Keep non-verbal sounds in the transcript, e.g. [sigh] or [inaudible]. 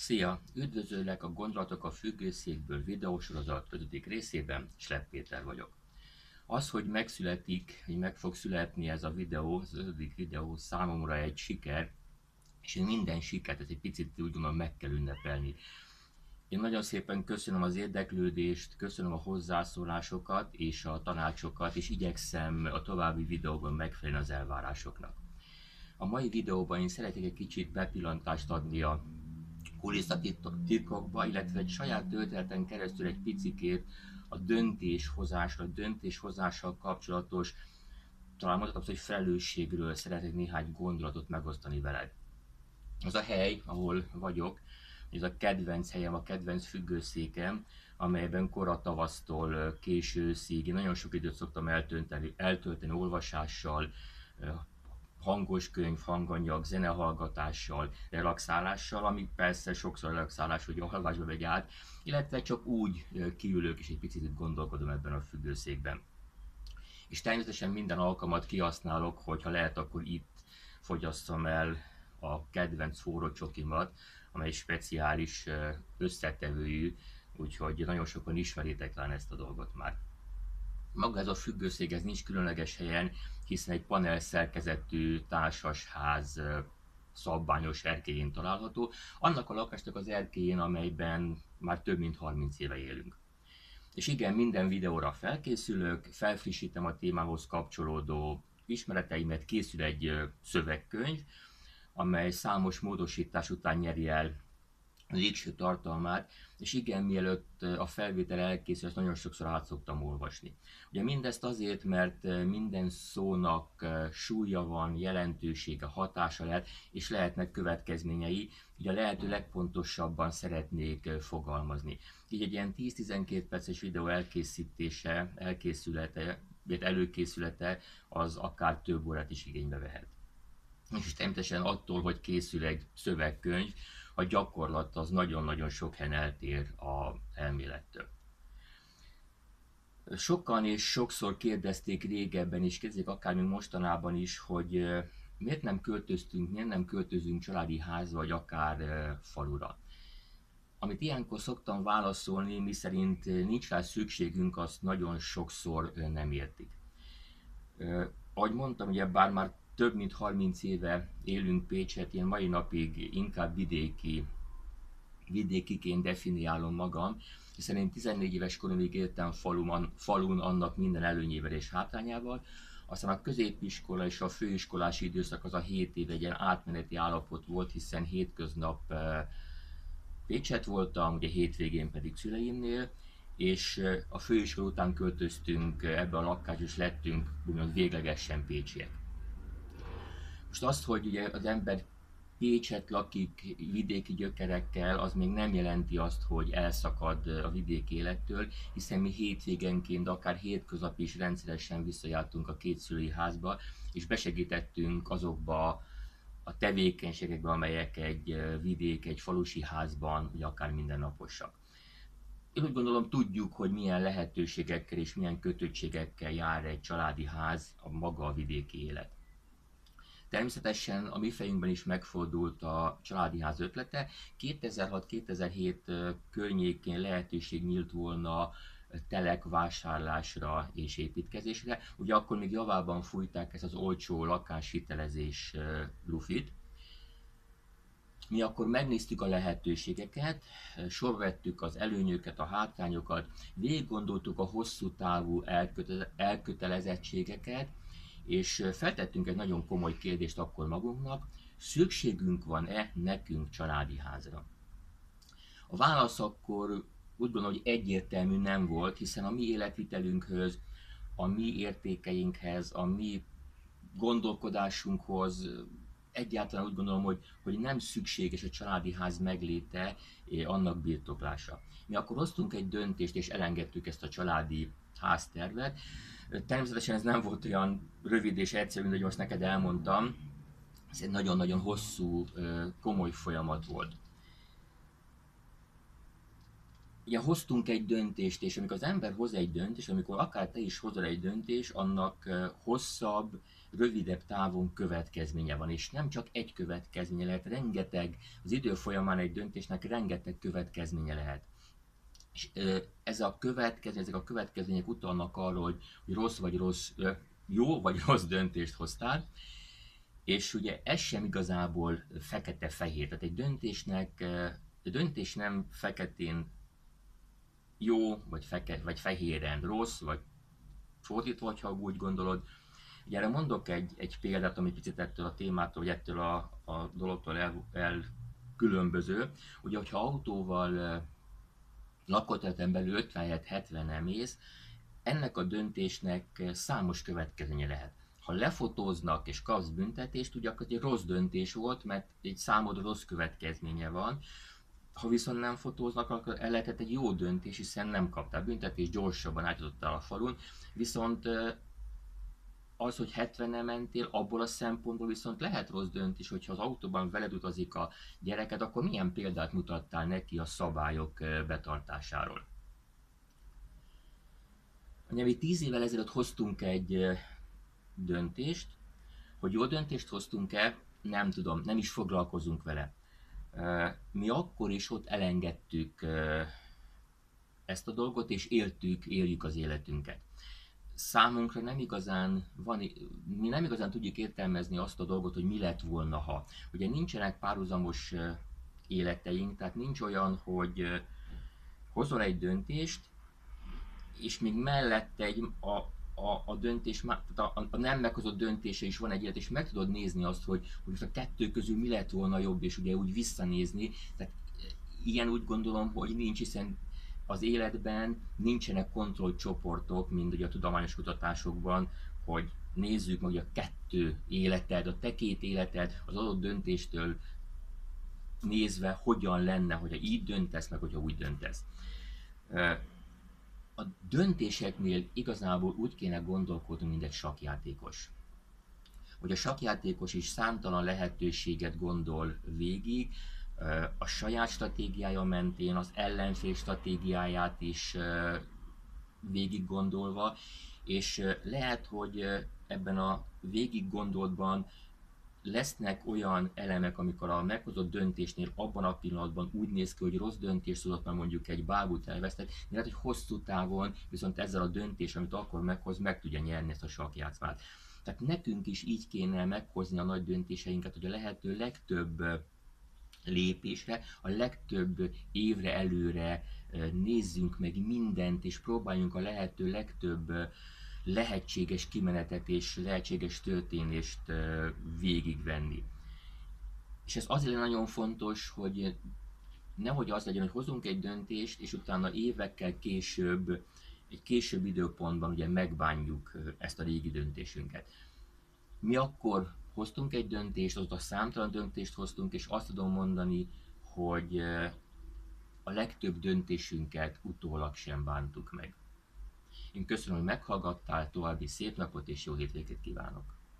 Szia! Üdvözöllek a Gondolatok a függőszékből videósorozat 5. részében, Slepp Péter vagyok. Az, hogy megszületik, hogy meg fog születni ez a videó, az ötödik videó számomra egy siker, és én minden sikert, ez egy picit úgy gondolom meg kell ünnepelni. Én nagyon szépen köszönöm az érdeklődést, köszönöm a hozzászólásokat és a tanácsokat, és igyekszem a további videóban megfelelni az elvárásoknak. A mai videóban én szeretnék egy kicsit bepillantást adni a kulisszatitkokba, illetve egy saját történeten keresztül egy picikét a döntéshozásra, a döntéshozással kapcsolatos, talán mondhatom, hogy felelősségről szeretnék néhány gondolatot megosztani veled. Az a hely, ahol vagyok, ez a kedvenc helyem, a kedvenc függőszékem, amelyben kora tavasztól késő őszig nagyon sok időt szoktam eltölteni, eltölteni olvasással, hangos könyv, hanganyag, zenehallgatással, relaxálással, ami persze sokszor relaxálás, hogy alvásba megy át, illetve csak úgy kiülök és egy picit gondolkodom ebben a függőszékben. És természetesen minden alkalmat kihasználok, hogyha lehet, akkor itt fogyasszam el a kedvenc forró amely speciális összetevőjű, úgyhogy nagyon sokan ismeritek talán ezt a dolgot már. Maga ez a függőszék, ez nincs különleges helyen, hiszen egy panel szerkezetű társasház szabványos erkélyén található, annak a lakásnak az erkélyén, amelyben már több mint 30 éve élünk. És igen, minden videóra felkészülök, felfrissítem a témához kapcsolódó ismereteimet, készül egy szövegkönyv, amely számos módosítás után nyeri el végső tartalmát, és igen, mielőtt a felvétel elkészül, ezt nagyon sokszor át szoktam olvasni. Ugye mindezt azért, mert minden szónak súlya van, jelentősége, hatása lehet, és lehetnek következményei, így a lehető legpontosabban szeretnék fogalmazni. Így egy ilyen 10-12 perces videó elkészítése, elkészülete, előkészülete az akár több órát is igénybe vehet. És természetesen attól, hogy készül egy szövegkönyv, a gyakorlat az nagyon-nagyon sok helyen eltér a elmélettől. Sokan és sokszor kérdezték régebben is, kérdezik akár még mostanában is, hogy miért nem költöztünk, miért nem költözünk családi házba, vagy akár falura. Amit ilyenkor szoktam válaszolni, mi szerint nincs rá szükségünk, azt nagyon sokszor nem értik. Ahogy mondtam, ugye bár már több mint 30 éve élünk Pécset, én mai napig inkább vidéki, vidékiként definiálom magam, hiszen én 14 éves koromig éltem falun, falun annak minden előnyével és hátrányával, aztán a középiskola és a főiskolási időszak az a 7 év egy ilyen átmeneti állapot volt, hiszen hétköznap eh, Pécset voltam, ugye hétvégén pedig szüleimnél, és eh, a főiskola után költöztünk ebbe a lakásba, és lettünk úgymond véglegesen pécsiek. Most azt, hogy ugye az ember Pécset lakik vidéki gyökerekkel, az még nem jelenti azt, hogy elszakad a vidéki élettől, hiszen mi hétvégenként, akár hétköznap is rendszeresen visszajártunk a két szülői házba, és besegítettünk azokba a tevékenységekbe, amelyek egy vidék, egy falusi házban, vagy akár mindennaposak. Én úgy gondolom, tudjuk, hogy milyen lehetőségekkel és milyen kötöttségekkel jár egy családi ház, a maga a vidéki élet. Természetesen a mi fejünkben is megfordult a családi ház ötlete. 2006-2007 környékén lehetőség nyílt volna telek vásárlásra és építkezésre. Ugye akkor még javában fújták ezt az olcsó lakáshitelezés lufit. Mi akkor megnéztük a lehetőségeket, sorvettük az előnyöket, a hátrányokat, végig gondoltuk a hosszú távú elkötelezettségeket, és feltettünk egy nagyon komoly kérdést akkor magunknak, szükségünk van-e nekünk családi házra? A válasz akkor úgy gondolom, hogy egyértelmű nem volt, hiszen a mi életvitelünkhöz, a mi értékeinkhez, a mi gondolkodásunkhoz egyáltalán úgy gondolom, hogy, hogy nem szükséges a családi ház megléte, annak birtoklása. Mi akkor hoztunk egy döntést, és elengedtük ezt a családi háztervet, Természetesen ez nem volt olyan rövid és egyszerű, mint hogy most neked elmondtam. Ez egy nagyon-nagyon hosszú, komoly folyamat volt. ugye hoztunk egy döntést, és amikor az ember hoz egy döntést, amikor akár te is hozol egy döntést, annak hosszabb, rövidebb távon következménye van, és nem csak egy következménye lehet, rengeteg, az idő folyamán egy döntésnek rengeteg következménye lehet. És ez a következmény, ezek a következmények utalnak arról, hogy, hogy rossz vagy rossz, jó vagy [laughs] rossz döntést hoztál, és ugye ez sem igazából fekete-fehér, tehát egy döntésnek, döntés nem feketén jó, vagy, feke, vagy fehéren rossz, vagy fordítva, ha úgy gondolod. Ugye erre mondok egy, egy példát, ami picit ettől a témától, vagy ettől a, a dologtól el, el különböző. Ugye, hogyha autóval lakóterületen belül 50 70 mész, ennek a döntésnek számos következménye lehet. Ha lefotóznak és kapsz büntetést, ugye akkor egy rossz döntés volt, mert egy számodra rossz következménye van. Ha viszont nem fotóznak, akkor el lehetett egy jó döntés, hiszen nem kaptál büntetést, gyorsabban átjutottál a falun. Viszont az, hogy 70 mentél, abból a szempontból viszont lehet rossz döntés, hogyha az autóban veled utazik a gyereket, akkor milyen példát mutattál neki a szabályok betartásáról? Ugye mi tíz évvel ezelőtt hoztunk egy döntést, hogy jó döntést hoztunk-e, nem tudom, nem is foglalkozunk vele. Mi akkor is ott elengedtük ezt a dolgot, és éltük, éljük az életünket számunkra nem igazán van, mi nem igazán tudjuk értelmezni azt a dolgot, hogy mi lett volna, ha. Ugye nincsenek párhuzamos életeink, tehát nincs olyan, hogy hozol egy döntést, és még mellette egy, a, a, a döntés, tehát a, a nem meghozott döntése is van egy élet, és meg tudod nézni azt, hogy, hogy most a kettő közül mi lett volna jobb, és ugye úgy visszanézni. Tehát ilyen úgy gondolom, hogy nincs, hiszen az életben nincsenek kontrollcsoportok, mint ugye a tudományos kutatásokban, hogy nézzük meg, hogy a kettő életed, a te két életed az adott döntéstől nézve hogyan lenne, hogyha így döntesz, meg hogyha úgy döntesz. A döntéseknél igazából úgy kéne gondolkodni, mint egy sakjátékos. Hogy a sakjátékos is számtalan lehetőséget gondol végig, a saját stratégiája mentén, az ellenfél stratégiáját is végig gondolva, és lehet, hogy ebben a végig gondoltban lesznek olyan elemek, amikor a meghozott döntésnél abban a pillanatban úgy néz ki, hogy rossz döntés tudott, mert mondjuk egy bábút elvesztett, de lehet, hogy hosszú távon viszont ezzel a döntés, amit akkor meghoz, meg tudja nyerni ezt a sakjátszmát. Tehát nekünk is így kéne meghozni a nagy döntéseinket, hogy a lehető legtöbb lépésre, a legtöbb évre előre nézzünk meg mindent, és próbáljunk a lehető legtöbb lehetséges kimenetet és lehetséges történést végigvenni. És ez azért nagyon fontos, hogy nehogy az legyen, hogy hozunk egy döntést, és utána évekkel később, egy később időpontban ugye megbánjuk ezt a régi döntésünket. Mi akkor hoztunk egy döntést, azóta számtalan döntést hoztunk, és azt tudom mondani, hogy a legtöbb döntésünket utólag sem bántuk meg. Én köszönöm, hogy meghallgattál, további szép napot és jó hétvégét kívánok!